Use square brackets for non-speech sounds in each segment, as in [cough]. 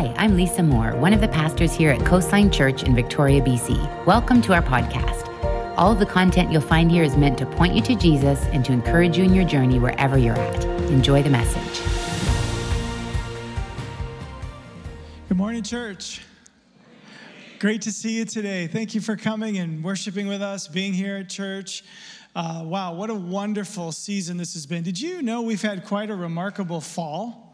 Hi, I'm Lisa Moore, one of the pastors here at Coastline Church in Victoria, BC. Welcome to our podcast. All of the content you'll find here is meant to point you to Jesus and to encourage you in your journey wherever you're at. Enjoy the message. Good morning, church. Great to see you today. Thank you for coming and worshiping with us, being here at church. Uh, wow, what a wonderful season this has been. Did you know we've had quite a remarkable fall?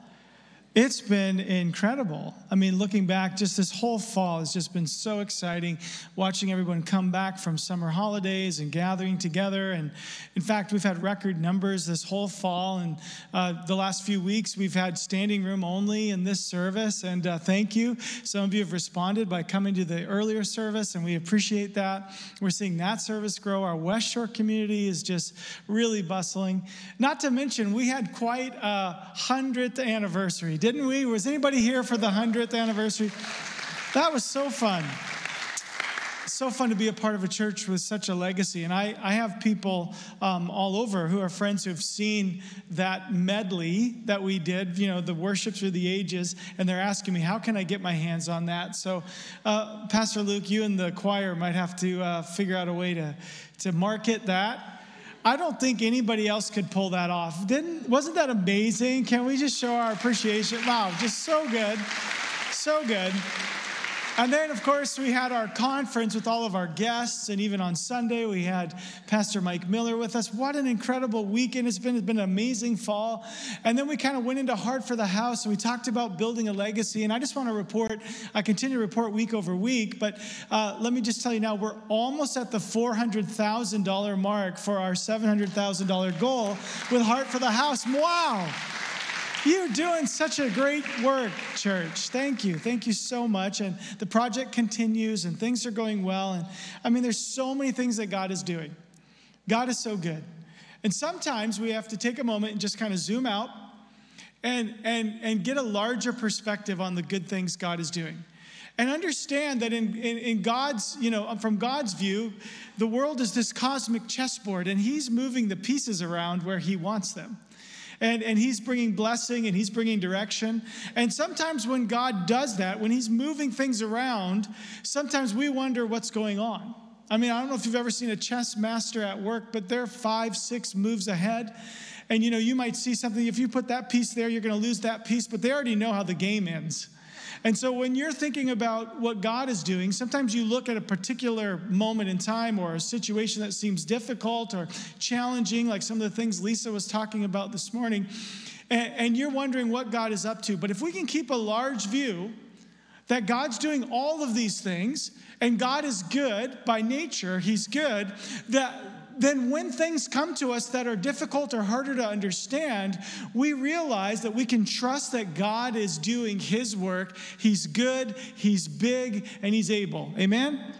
It's been incredible. I mean, looking back, just this whole fall has just been so exciting watching everyone come back from summer holidays and gathering together. And in fact, we've had record numbers this whole fall. And uh, the last few weeks, we've had standing room only in this service. And uh, thank you. Some of you have responded by coming to the earlier service, and we appreciate that. We're seeing that service grow. Our West Shore community is just really bustling. Not to mention, we had quite a 100th anniversary didn't we? Was anybody here for the 100th anniversary? That was so fun. So fun to be a part of a church with such a legacy. And I, I have people um, all over who are friends who have seen that medley that we did, you know, the worship through the ages, and they're asking me, how can I get my hands on that? So, uh, Pastor Luke, you and the choir might have to uh, figure out a way to, to market that I don't think anybody else could pull that off. Didn't wasn't that amazing? Can we just show our appreciation? Wow, just so good. So good. And then, of course, we had our conference with all of our guests, and even on Sunday, we had Pastor Mike Miller with us. What an incredible weekend! It's been, it's been an amazing fall. And then we kind of went into Heart for the House, and we talked about building a legacy. And I just want to report, I continue to report week over week, but uh, let me just tell you now, we're almost at the $400,000 mark for our $700,000 goal with Heart for the House. Wow! You're doing such a great work, church. Thank you. Thank you so much. And the project continues and things are going well. And I mean, there's so many things that God is doing. God is so good. And sometimes we have to take a moment and just kind of zoom out and, and, and get a larger perspective on the good things God is doing. And understand that in, in, in, God's, you know, from God's view, the world is this cosmic chessboard and He's moving the pieces around where He wants them and, and he's bringing blessing and he's bringing direction. And sometimes when God does that, when he's moving things around, sometimes we wonder what's going on. I mean, I don't know if you've ever seen a chess master at work, but they're five, six moves ahead. And you know, you might see something, if you put that piece there, you're going to lose that piece, but they already know how the game ends. And so when you're thinking about what God is doing, sometimes you look at a particular moment in time or a situation that seems difficult or challenging, like some of the things Lisa was talking about this morning, and, and you're wondering what God is up to. But if we can keep a large view, that God's doing all of these things and God is good by nature, He's good, that then when things come to us that are difficult or harder to understand, we realize that we can trust that God is doing His work. He's good, He's big, and He's able. Amen?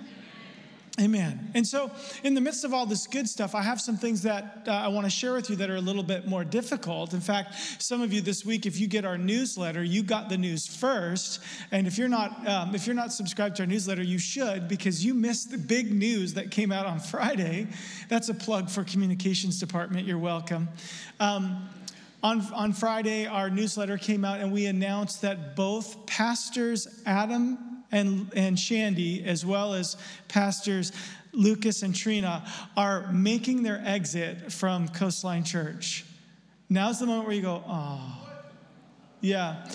Amen. And so, in the midst of all this good stuff, I have some things that uh, I want to share with you that are a little bit more difficult. In fact, some of you this week, if you get our newsletter, you got the news first. And if you're not, um, if you're not subscribed to our newsletter, you should because you missed the big news that came out on Friday. That's a plug for communications department. You're welcome. Um, on, on Friday, our newsletter came out, and we announced that both pastors Adam and, and Shandy, as well as pastors Lucas and Trina, are making their exit from Coastline Church. Now's the moment where you go, oh. Yeah.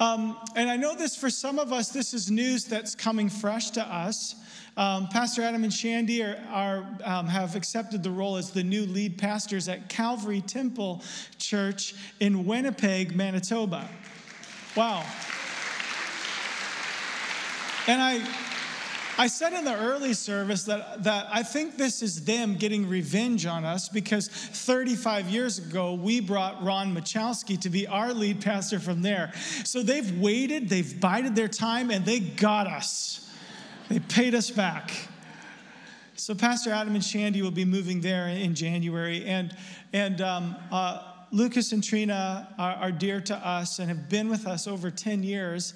Um, and I know this for some of us, this is news that's coming fresh to us. Um, Pastor Adam and Shandy are, are um, have accepted the role as the new lead pastors at Calvary Temple Church in Winnipeg, Manitoba. Wow. And I, I said in the early service that, that I think this is them getting revenge on us because 35 years ago, we brought Ron Machowski to be our lead pastor from there. So they've waited, they've bided their time, and they got us. They paid us back. So Pastor Adam and Shandy will be moving there in January. And, and um, uh, Lucas and Trina are, are dear to us and have been with us over 10 years.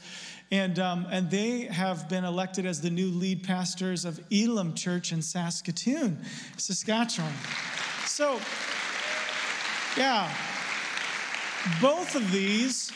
And, um, and they have been elected as the new lead pastors of Elim Church in Saskatoon, Saskatchewan. So, yeah, both of these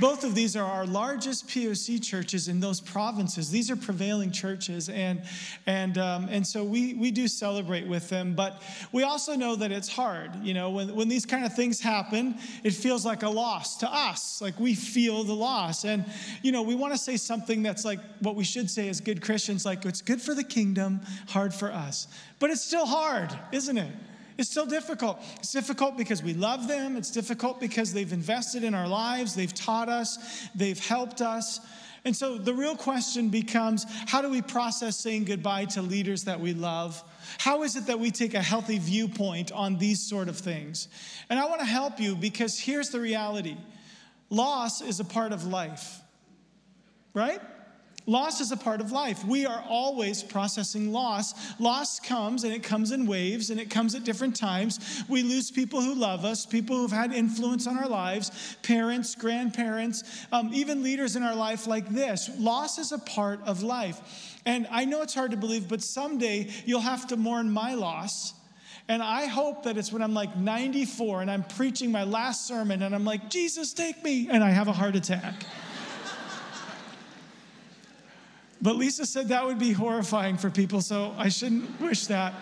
Both of these are our largest POC churches in those provinces. These are prevailing churches, and and um, and so we we do celebrate with them. But we also know that it's hard. You know, when when these kind of things happen, it feels like a loss to us. Like we feel the loss, and you know, we want to say something that's like what we should say as good Christians, like it's good for the kingdom, hard for us. But it's still hard, isn't it? It's still difficult. It's difficult because we love them. It's difficult because they've invested in our lives, they've taught us, they've helped us. And so the real question becomes how do we process saying goodbye to leaders that we love? How is it that we take a healthy viewpoint on these sort of things? And I want to help you because here's the reality loss is a part of life, right? Loss is a part of life. We are always processing loss. Loss comes and it comes in waves and it comes at different times. We lose people who love us, people who've had influence on our lives, parents, grandparents, um, even leaders in our life like this. Loss is a part of life. And I know it's hard to believe, but someday you'll have to mourn my loss. And I hope that it's when I'm like 94 and I'm preaching my last sermon and I'm like, Jesus, take me, and I have a heart attack. But Lisa said that would be horrifying for people, so I shouldn't wish that.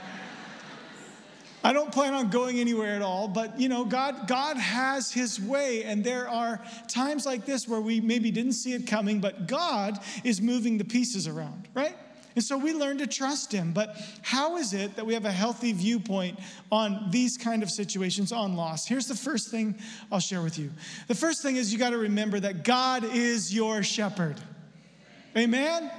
I don't plan on going anywhere at all, but you know, God, God has his way, and there are times like this where we maybe didn't see it coming, but God is moving the pieces around, right? And so we learn to trust him. But how is it that we have a healthy viewpoint on these kind of situations on loss? Here's the first thing I'll share with you. The first thing is you got to remember that God is your shepherd. Amen?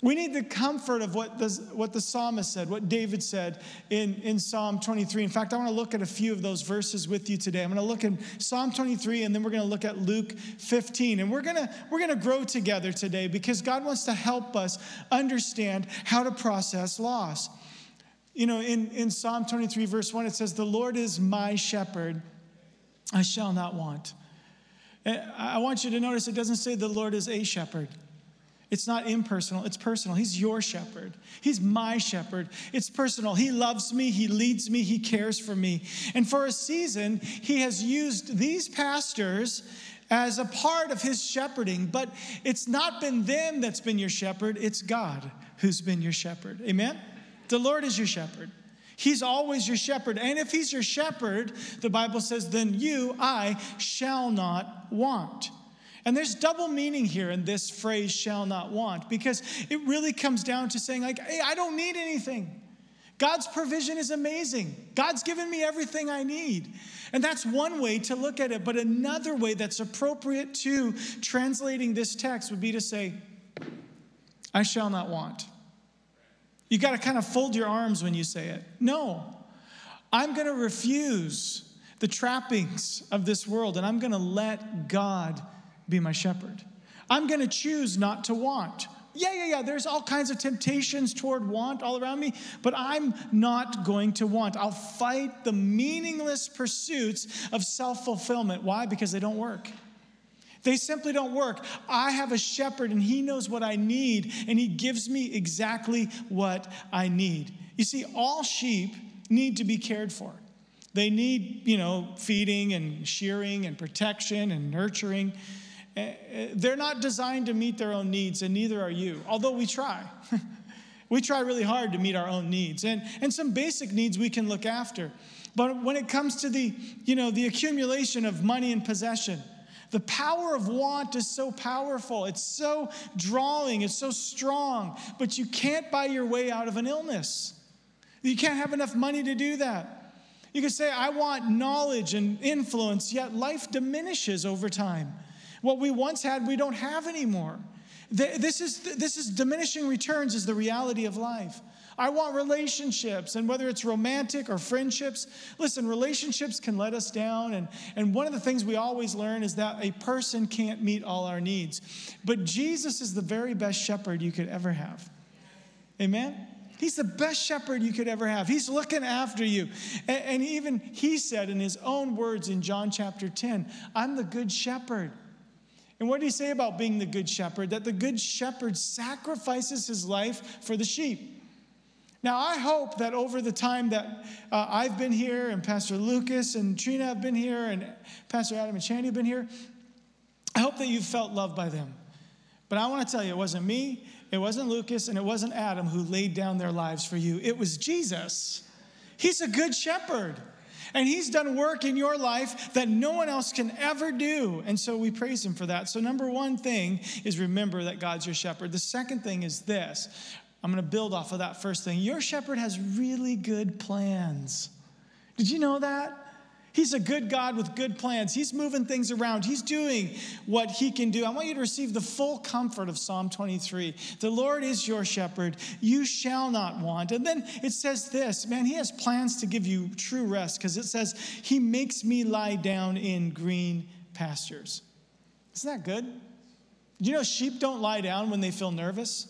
We need the comfort of what the, what the psalmist said, what David said in, in Psalm 23. In fact, I want to look at a few of those verses with you today. I'm going to look in Psalm 23 and then we're going to look at Luke 15. And we're going to, we're going to grow together today because God wants to help us understand how to process loss. You know, in, in Psalm 23, verse 1, it says, The Lord is my shepherd, I shall not want. Eh, I want you to notice it doesn't say the Lord is a shepherd. It's not impersonal, it's personal. He's your shepherd. He's my shepherd. It's personal. He loves me, He leads me, He cares for me. And for a season, He has used these pastors as a part of His shepherding, but it's not been them that's been your shepherd, it's God who's been your shepherd. Amen? The Lord is your shepherd. He's always your shepherd. And if He's your shepherd, the Bible says, then you, I, shall not want. And there's double meaning here in this phrase, shall not want, because it really comes down to saying, like, hey, I don't need anything. God's provision is amazing. God's given me everything I need. And that's one way to look at it. But another way that's appropriate to translating this text would be to say, I shall not want. You got to kind of fold your arms when you say it. No, I'm going to refuse the trappings of this world and I'm going to let God be my shepherd. I'm going to choose not to want. Yeah, yeah, yeah, there's all kinds of temptations toward want all around me, but I'm not going to want. I'll fight the meaningless pursuits of self fulfillment. Why? Because they don't work. They simply don't work. I have a shepherd and he knows what I need and he gives me exactly what I need. You see, all sheep need to be cared for. They need, you know, feeding and shearing and protection and nurturing. Eh, eh, they're not designed to meet their own needs, and neither are you, although we try. [laughs] we try really hard to meet our own needs. And, and some basic needs we can look after. But when it comes to the, you know, the accumulation of money and possession, the power of want is so powerful. It's so drawing, it's so strong, but you can't buy your way out of an illness. You can't have enough money to do that. You can say, I want knowledge and influence, yet life diminishes over time. What we once had, we don't have anymore. This is, this is diminishing returns, is the reality of life. I want relationships, and whether it's romantic or friendships, listen, relationships can let us down. And, and one of the things we always learn is that a person can't meet all our needs. But Jesus is the very best shepherd you could ever have. Amen? He's the best shepherd you could ever have. He's looking after you. And, and even he said in his own words in John chapter 10, I'm the good shepherd. And what did he say about being the good shepherd? That the good shepherd sacrifices his life for the sheep. Now, I hope that over the time that uh, I've been here, and Pastor Lucas and Trina have been here, and Pastor Adam and Shandy have been here, I hope that you've felt loved by them. But I want to tell you, it wasn't me, it wasn't Lucas, and it wasn't Adam who laid down their lives for you. It was Jesus. He's a good shepherd. And he's done work in your life that no one else can ever do. And so we praise him for that. So, number one thing is remember that God's your shepherd. The second thing is this I'm going to build off of that first thing. Your shepherd has really good plans. Did you know that? He's a good God with good plans. He's moving things around. He's doing what he can do. I want you to receive the full comfort of Psalm 23. The Lord is your shepherd. You shall not want. And then it says this man, he has plans to give you true rest because it says, He makes me lie down in green pastures. Isn't that good? Do you know, sheep don't lie down when they feel nervous,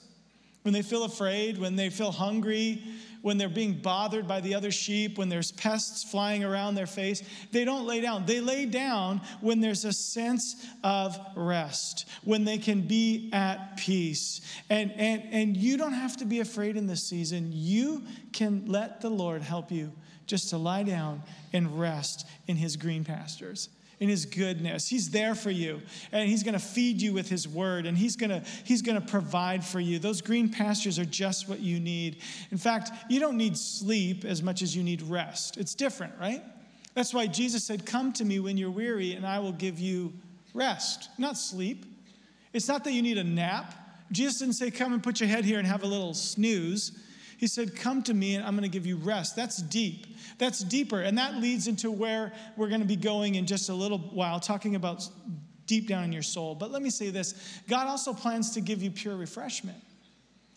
when they feel afraid, when they feel hungry, when they're being bothered by the other sheep, when there's pests flying around their face, they don't lay down. They lay down when there's a sense of rest, when they can be at peace. And, and, and you don't have to be afraid in this season. You can let the Lord help you just to lie down and rest in his green pastures in his goodness. He's there for you and he's going to feed you with his word and he's going to he's going to provide for you. Those green pastures are just what you need. In fact, you don't need sleep as much as you need rest. It's different, right? That's why Jesus said, "Come to me when you're weary and I will give you rest." Not sleep. It's not that you need a nap. Jesus didn't say, "Come and put your head here and have a little snooze." He said, Come to me and I'm going to give you rest. That's deep. That's deeper. And that leads into where we're going to be going in just a little while, talking about deep down in your soul. But let me say this God also plans to give you pure refreshment.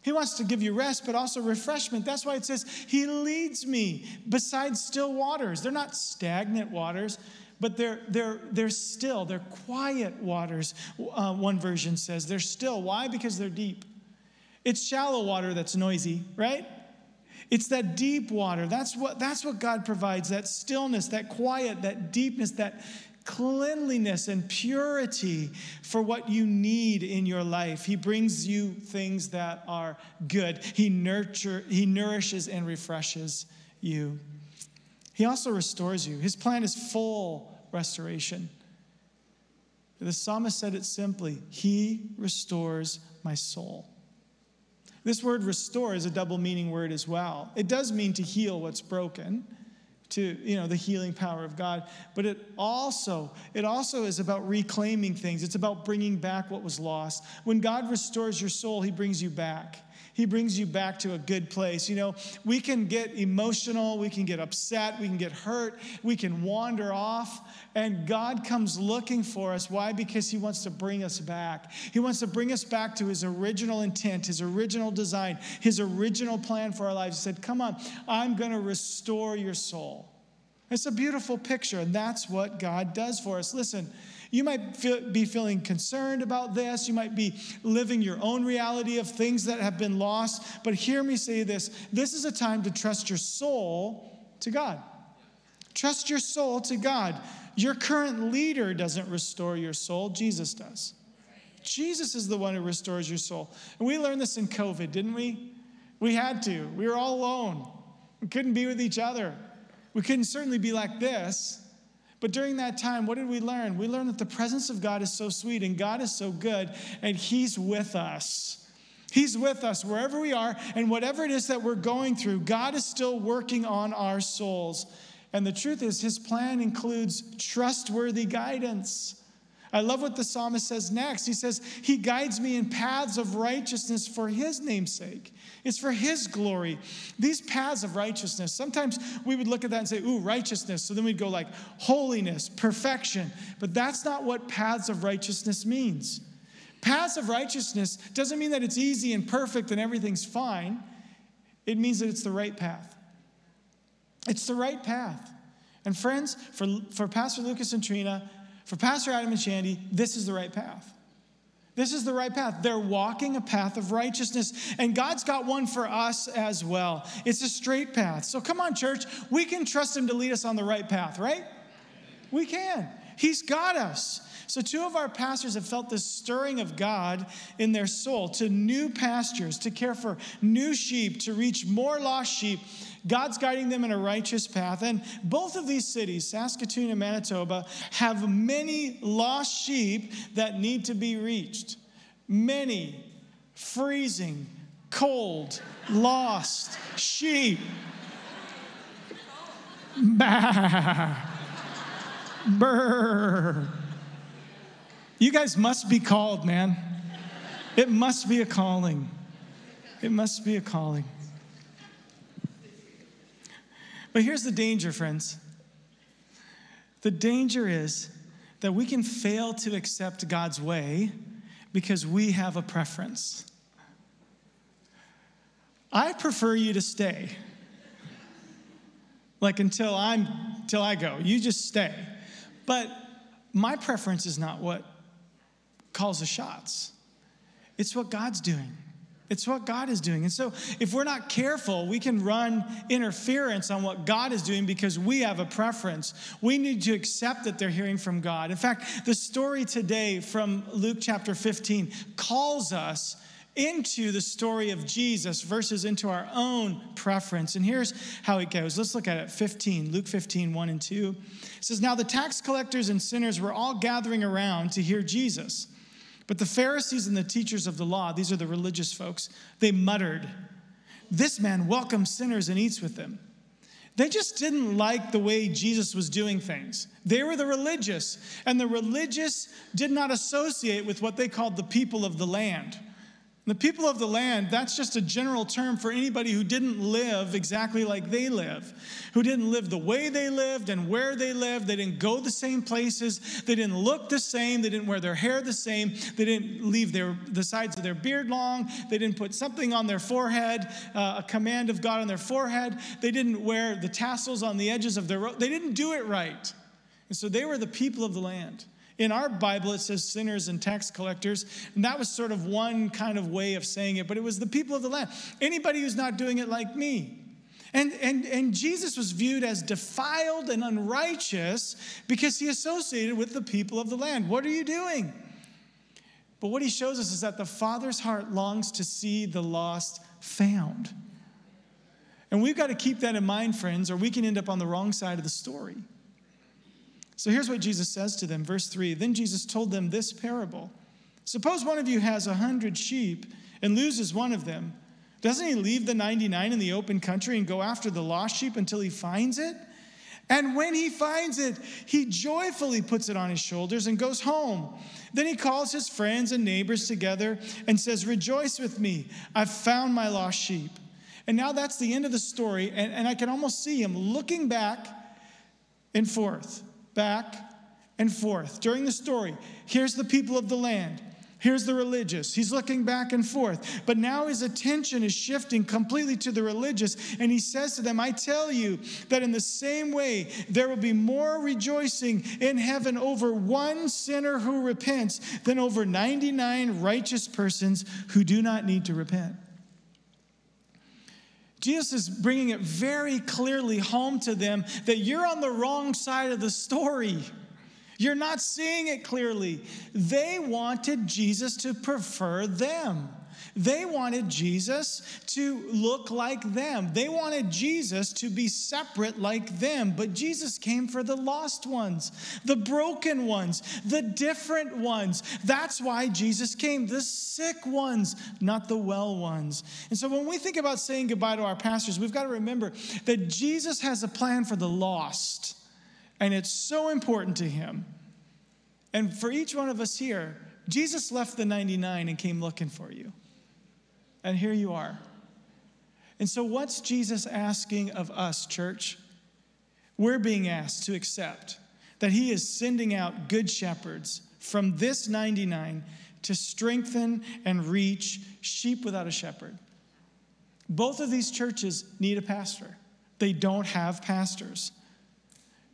He wants to give you rest, but also refreshment. That's why it says, He leads me beside still waters. They're not stagnant waters, but they're, they're, they're still, they're quiet waters, uh, one version says. They're still. Why? Because they're deep. It's shallow water that's noisy, right? It's that deep water. That's what, that's what God provides that stillness, that quiet, that deepness, that cleanliness and purity for what you need in your life. He brings you things that are good. He nurture, he nourishes and refreshes you. He also restores you. His plan is full restoration. The psalmist said it simply He restores my soul. This word restore is a double meaning word as well. It does mean to heal what's broken, to you know the healing power of God, but it also it also is about reclaiming things. It's about bringing back what was lost. When God restores your soul, he brings you back. He brings you back to a good place. You know, we can get emotional, we can get upset, we can get hurt, we can wander off, and God comes looking for us. Why? Because He wants to bring us back. He wants to bring us back to His original intent, His original design, His original plan for our lives. He said, Come on, I'm going to restore your soul. It's a beautiful picture, and that's what God does for us. Listen, you might feel, be feeling concerned about this. You might be living your own reality of things that have been lost. But hear me say this this is a time to trust your soul to God. Trust your soul to God. Your current leader doesn't restore your soul, Jesus does. Jesus is the one who restores your soul. And we learned this in COVID, didn't we? We had to. We were all alone. We couldn't be with each other. We couldn't certainly be like this. But during that time, what did we learn? We learned that the presence of God is so sweet and God is so good and He's with us. He's with us wherever we are and whatever it is that we're going through, God is still working on our souls. And the truth is, His plan includes trustworthy guidance. I love what the psalmist says next. He says, He guides me in paths of righteousness for His name's sake. It's for His glory. These paths of righteousness, sometimes we would look at that and say, Ooh, righteousness. So then we'd go like holiness, perfection. But that's not what paths of righteousness means. Paths of righteousness doesn't mean that it's easy and perfect and everything's fine, it means that it's the right path. It's the right path. And friends, for, for Pastor Lucas and Trina, for Pastor Adam and Shandy, this is the right path. This is the right path. They're walking a path of righteousness, and God's got one for us as well. It's a straight path. So come on, church, we can trust Him to lead us on the right path, right? We can. He's got us. So, two of our pastors have felt this stirring of God in their soul to new pastures, to care for new sheep, to reach more lost sheep. God's guiding them in a righteous path. And both of these cities, Saskatoon and Manitoba, have many lost sheep that need to be reached. Many freezing, cold, lost sheep. Bah. [laughs] Brr. You guys must be called, man. It must be a calling. It must be a calling. But here's the danger, friends. The danger is that we can fail to accept God's way because we have a preference. I prefer you to stay. Like until I'm till I go. You just stay. But my preference is not what calls the shots. It's what God's doing. It's what God is doing. And so, if we're not careful, we can run interference on what God is doing because we have a preference. We need to accept that they're hearing from God. In fact, the story today from Luke chapter 15 calls us into the story of Jesus versus into our own preference. And here's how it goes. Let's look at it 15, Luke 15, 1 and 2. It says, Now the tax collectors and sinners were all gathering around to hear Jesus. But the Pharisees and the teachers of the law, these are the religious folks, they muttered, This man welcomes sinners and eats with them. They just didn't like the way Jesus was doing things. They were the religious, and the religious did not associate with what they called the people of the land. The people of the land, that's just a general term for anybody who didn't live exactly like they live, who didn't live the way they lived and where they lived. They didn't go the same places. They didn't look the same. They didn't wear their hair the same. They didn't leave their, the sides of their beard long. They didn't put something on their forehead, uh, a command of God on their forehead. They didn't wear the tassels on the edges of their robe. They didn't do it right. And so they were the people of the land. In our Bible, it says sinners and tax collectors, and that was sort of one kind of way of saying it, but it was the people of the land. Anybody who's not doing it like me. And, and, and Jesus was viewed as defiled and unrighteous because he associated with the people of the land. What are you doing? But what he shows us is that the Father's heart longs to see the lost found. And we've got to keep that in mind, friends, or we can end up on the wrong side of the story. So here's what Jesus says to them, verse 3. Then Jesus told them this parable Suppose one of you has a hundred sheep and loses one of them. Doesn't he leave the 99 in the open country and go after the lost sheep until he finds it? And when he finds it, he joyfully puts it on his shoulders and goes home. Then he calls his friends and neighbors together and says, Rejoice with me, I've found my lost sheep. And now that's the end of the story. And, and I can almost see him looking back and forth back and forth. During the story, here's the people of the land. Here's the religious. He's looking back and forth. But now his attention is shifting completely to the religious. And he says to them, I tell you that in the same way, there will be more rejoicing in heaven over one sinner who repents than over 99 righteous persons who do not need to repent. Jesus is bringing it very clearly home to them that you're on the wrong side of the story. You're not seeing it clearly. They wanted Jesus to prefer them. They wanted Jesus to look like them. They wanted Jesus to be separate like them. But Jesus came for the lost ones, the broken ones, the different ones. That's why Jesus came, the sick ones, not the well ones. And so when we think about saying goodbye to our pastors, we've got to remember that Jesus has a plan for the lost, and it's so important to him. And for each one of us here, Jesus left the 99 and came looking for you. And here you are. And so, what's Jesus asking of us, church? We're being asked to accept that He is sending out good shepherds from this 99 to strengthen and reach sheep without a shepherd. Both of these churches need a pastor, they don't have pastors.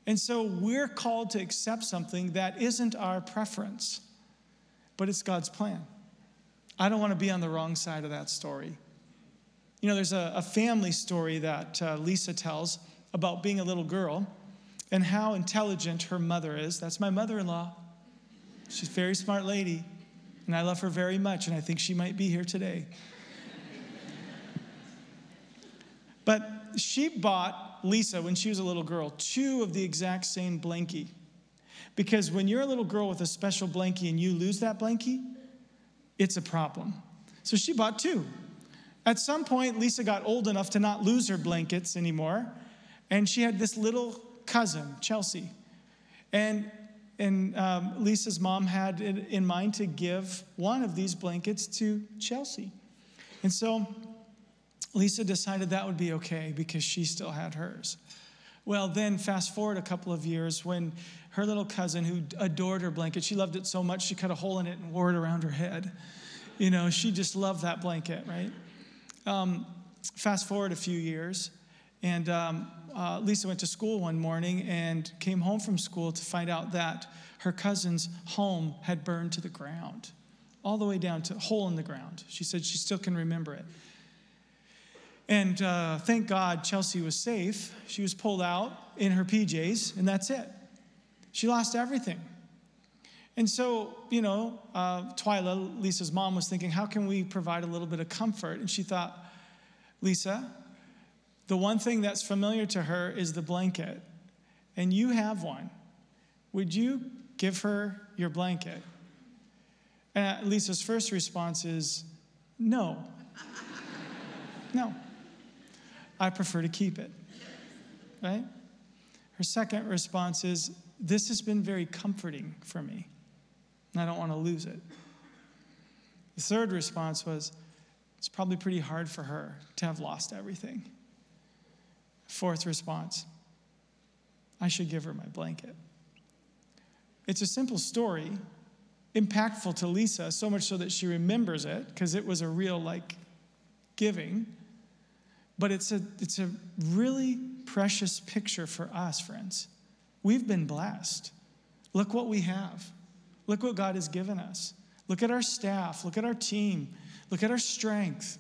And so we're called to accept something that isn't our preference, but it's God's plan. I don't want to be on the wrong side of that story. You know, there's a, a family story that uh, Lisa tells about being a little girl and how intelligent her mother is. That's my mother in law. She's a very smart lady, and I love her very much, and I think she might be here today. but she bought Lisa, when she was a little girl, two of the exact same blankie. Because when you're a little girl with a special blankie and you lose that blankie, it's a problem. So she bought two. At some point, Lisa got old enough to not lose her blankets anymore, and she had this little cousin, Chelsea. And, and um, Lisa's mom had it in mind to give one of these blankets to Chelsea. And so Lisa decided that would be okay because she still had hers. Well, then fast forward a couple of years when her little cousin, who adored her blanket, she loved it so much she cut a hole in it and wore it around her head. You know, she just loved that blanket, right? Um, fast forward a few years, and um, uh, Lisa went to school one morning and came home from school to find out that her cousin's home had burned to the ground, all the way down to a hole in the ground. She said she still can remember it. And uh, thank God Chelsea was safe. She was pulled out in her PJs, and that's it. She lost everything. And so, you know, uh, Twyla, Lisa's mom, was thinking, how can we provide a little bit of comfort? And she thought, Lisa, the one thing that's familiar to her is the blanket, and you have one. Would you give her your blanket? And Lisa's first response is, no. [laughs] no. I prefer to keep it. Right? Her second response is, This has been very comforting for me, and I don't want to lose it. The third response was, It's probably pretty hard for her to have lost everything. Fourth response, I should give her my blanket. It's a simple story, impactful to Lisa, so much so that she remembers it because it was a real, like, giving. But it's a, it's a really precious picture for us, friends. We've been blessed. Look what we have. Look what God has given us. Look at our staff. Look at our team. Look at our strength.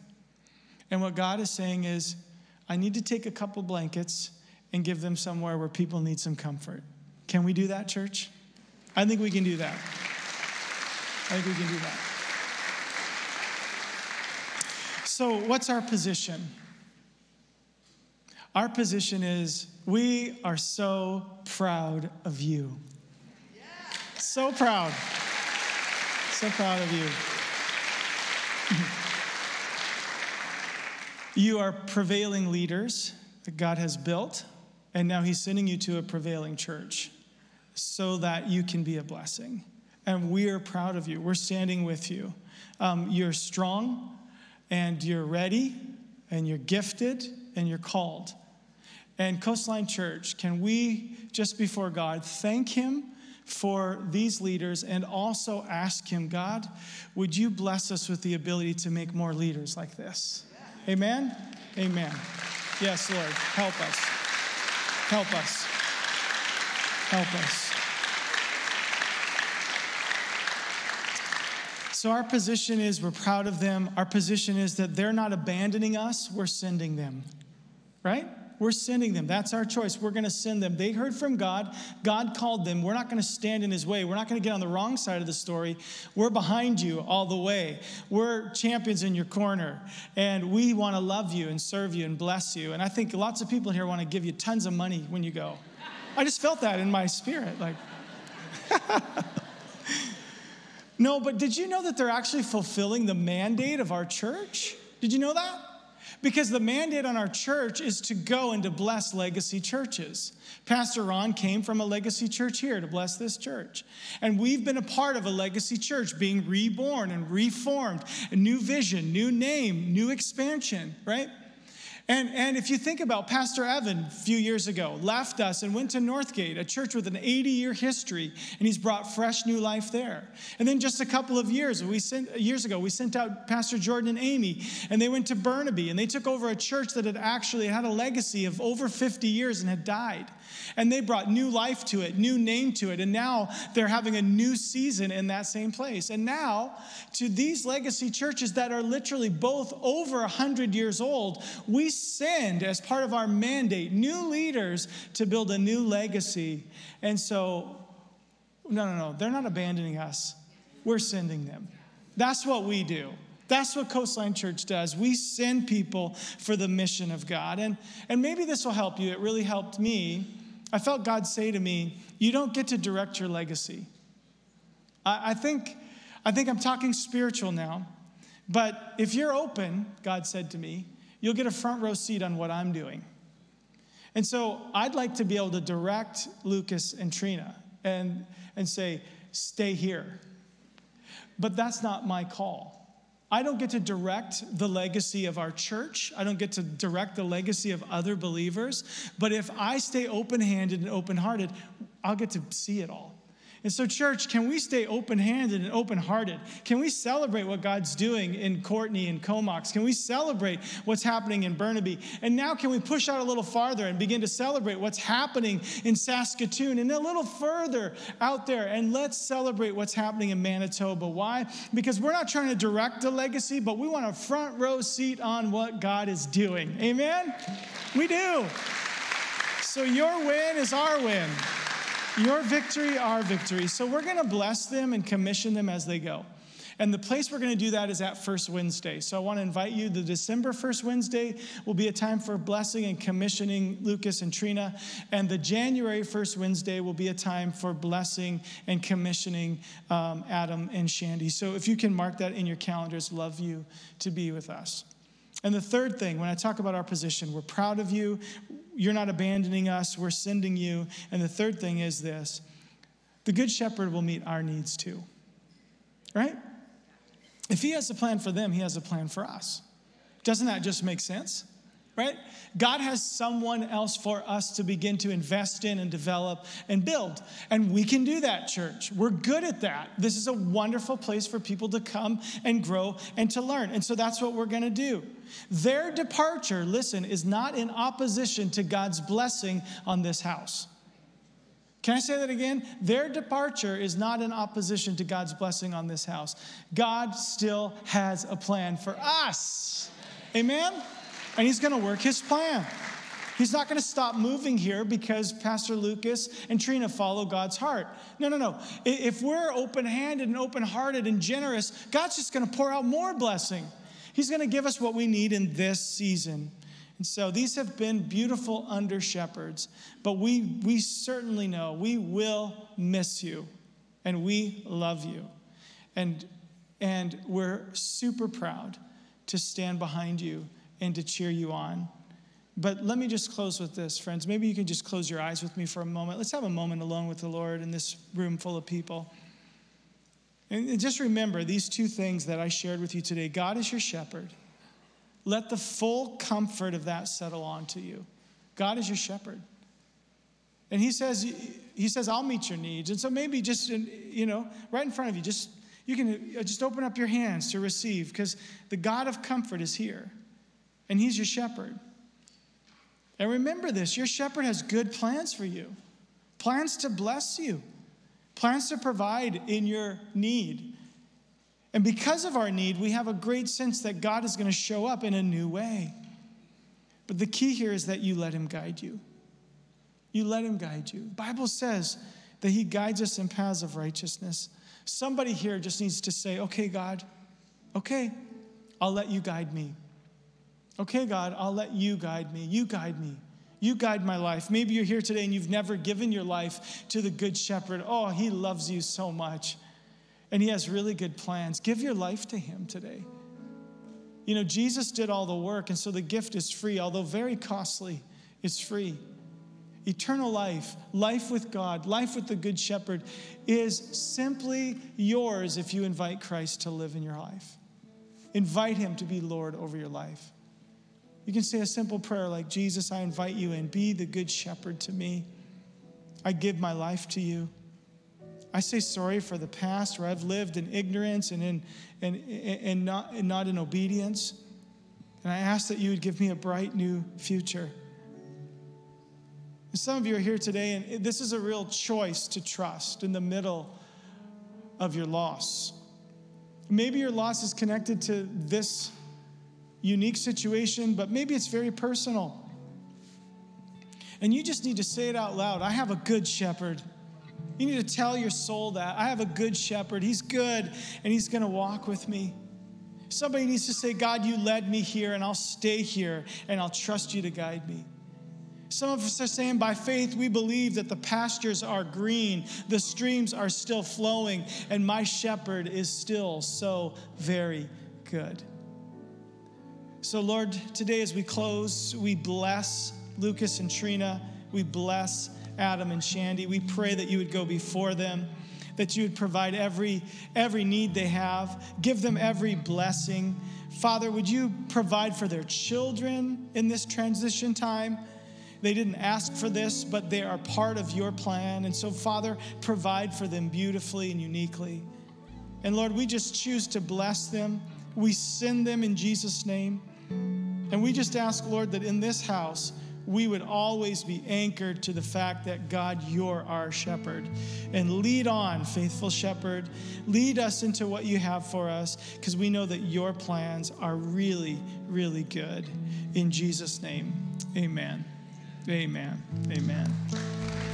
And what God is saying is, I need to take a couple blankets and give them somewhere where people need some comfort. Can we do that, church? I think we can do that. I think we can do that. So, what's our position? Our position is we are so proud of you. So proud. So proud of you. [laughs] you are prevailing leaders that God has built, and now He's sending you to a prevailing church so that you can be a blessing. And we are proud of you. We're standing with you. Um, you're strong, and you're ready, and you're gifted, and you're called. And Coastline Church, can we, just before God, thank Him for these leaders and also ask Him, God, would you bless us with the ability to make more leaders like this? Amen? Amen. Yes, Lord, help us. Help us. Help us. So, our position is we're proud of them. Our position is that they're not abandoning us, we're sending them. Right? We're sending them. That's our choice. We're going to send them. They heard from God. God called them. We're not going to stand in his way. We're not going to get on the wrong side of the story. We're behind you all the way. We're champions in your corner. And we want to love you and serve you and bless you. And I think lots of people here want to give you tons of money when you go. I just felt that in my spirit. Like, [laughs] no, but did you know that they're actually fulfilling the mandate of our church? Did you know that? Because the mandate on our church is to go and to bless legacy churches. Pastor Ron came from a legacy church here to bless this church. And we've been a part of a legacy church being reborn and reformed, a new vision, new name, new expansion, right? And, and if you think about Pastor Evan a few years ago, left us and went to Northgate, a church with an 80 year history, and he's brought fresh new life there. And then just a couple of years, we sent, years ago, we sent out Pastor Jordan and Amy, and they went to Burnaby, and they took over a church that had actually had a legacy of over 50 years and had died. And they brought new life to it, new name to it, and now they're having a new season in that same place. And now, to these legacy churches that are literally both over 100 years old, we send as part of our mandate new leaders to build a new legacy. And so, no, no, no, they're not abandoning us, we're sending them. That's what we do. That's what Coastline Church does. We send people for the mission of God. And, and maybe this will help you. It really helped me. I felt God say to me, You don't get to direct your legacy. I, I think, I think I'm talking spiritual now. But if you're open, God said to me, you'll get a front row seat on what I'm doing. And so I'd like to be able to direct Lucas and Trina and, and say, stay here. But that's not my call. I don't get to direct the legacy of our church. I don't get to direct the legacy of other believers. But if I stay open handed and open hearted, I'll get to see it all. And so, church, can we stay open handed and open hearted? Can we celebrate what God's doing in Courtenay and Comox? Can we celebrate what's happening in Burnaby? And now, can we push out a little farther and begin to celebrate what's happening in Saskatoon and a little further out there? And let's celebrate what's happening in Manitoba. Why? Because we're not trying to direct a legacy, but we want a front row seat on what God is doing. Amen? We do. So, your win is our win. Your victory, our victory. So we're going to bless them and commission them as they go. And the place we're going to do that is at First Wednesday. So I want to invite you. The December First Wednesday will be a time for blessing and commissioning Lucas and Trina. And the January First Wednesday will be a time for blessing and commissioning um, Adam and Shandy. So if you can mark that in your calendars, love you to be with us. And the third thing, when I talk about our position, we're proud of you. You're not abandoning us, we're sending you. And the third thing is this the Good Shepherd will meet our needs too. Right? If he has a plan for them, he has a plan for us. Doesn't that just make sense? Right? God has someone else for us to begin to invest in and develop and build. And we can do that, church. We're good at that. This is a wonderful place for people to come and grow and to learn. And so that's what we're going to do. Their departure, listen, is not in opposition to God's blessing on this house. Can I say that again? Their departure is not in opposition to God's blessing on this house. God still has a plan for us. Amen? And he's going to work his plan. He's not going to stop moving here because Pastor Lucas and Trina follow God's heart. No, no, no. If we're open handed and open hearted and generous, God's just going to pour out more blessing. He's going to give us what we need in this season. And so these have been beautiful under shepherds, but we, we certainly know we will miss you and we love you. And, and we're super proud to stand behind you and to cheer you on. But let me just close with this, friends. Maybe you can just close your eyes with me for a moment. Let's have a moment alone with the Lord in this room full of people. And just remember these two things that I shared with you today God is your shepherd. Let the full comfort of that settle onto you. God is your shepherd. And he says, he says, I'll meet your needs. And so maybe just, you know, right in front of you, just, you can uh, just open up your hands to receive because the God of comfort is here and He's your shepherd. And remember this your shepherd has good plans for you, plans to bless you, plans to provide in your need. And because of our need, we have a great sense that God is going to show up in a new way. But the key here is that you let Him guide you. You let Him guide you. The Bible says that He guides us in paths of righteousness. Somebody here just needs to say, okay, God, okay, I'll let you guide me. Okay, God, I'll let you guide me. You guide me. You guide my life. Maybe you're here today and you've never given your life to the Good Shepherd. Oh, he loves you so much. And he has really good plans. Give your life to him today. You know, Jesus did all the work, and so the gift is free, although very costly, it's free. Eternal life, life with God, life with the Good Shepherd is simply yours if you invite Christ to live in your life. Invite him to be Lord over your life. You can say a simple prayer like, Jesus, I invite you in. Be the good shepherd to me. I give my life to you. I say sorry for the past where I've lived in ignorance and, in, and, and, not, and not in obedience. And I ask that you would give me a bright new future. And some of you are here today, and this is a real choice to trust in the middle of your loss. Maybe your loss is connected to this unique situation, but maybe it's very personal. And you just need to say it out loud I have a good shepherd. You need to tell your soul that I have a good shepherd. He's good and he's going to walk with me. Somebody needs to say, God, you led me here, and I'll stay here, and I'll trust you to guide me. Some of us are saying by faith we believe that the pastures are green, the streams are still flowing, and my shepherd is still so very good. So, Lord, today as we close, we bless Lucas and Trina, we bless Adam and Shandy. We pray that you would go before them that you would provide every every need they have give them every blessing father would you provide for their children in this transition time they didn't ask for this, but they are part of your plan. And so, Father, provide for them beautifully and uniquely. And Lord, we just choose to bless them. We send them in Jesus' name. And we just ask, Lord, that in this house, we would always be anchored to the fact that God, you're our shepherd. And lead on, faithful shepherd. Lead us into what you have for us because we know that your plans are really, really good. In Jesus' name, amen. Amen. Amen.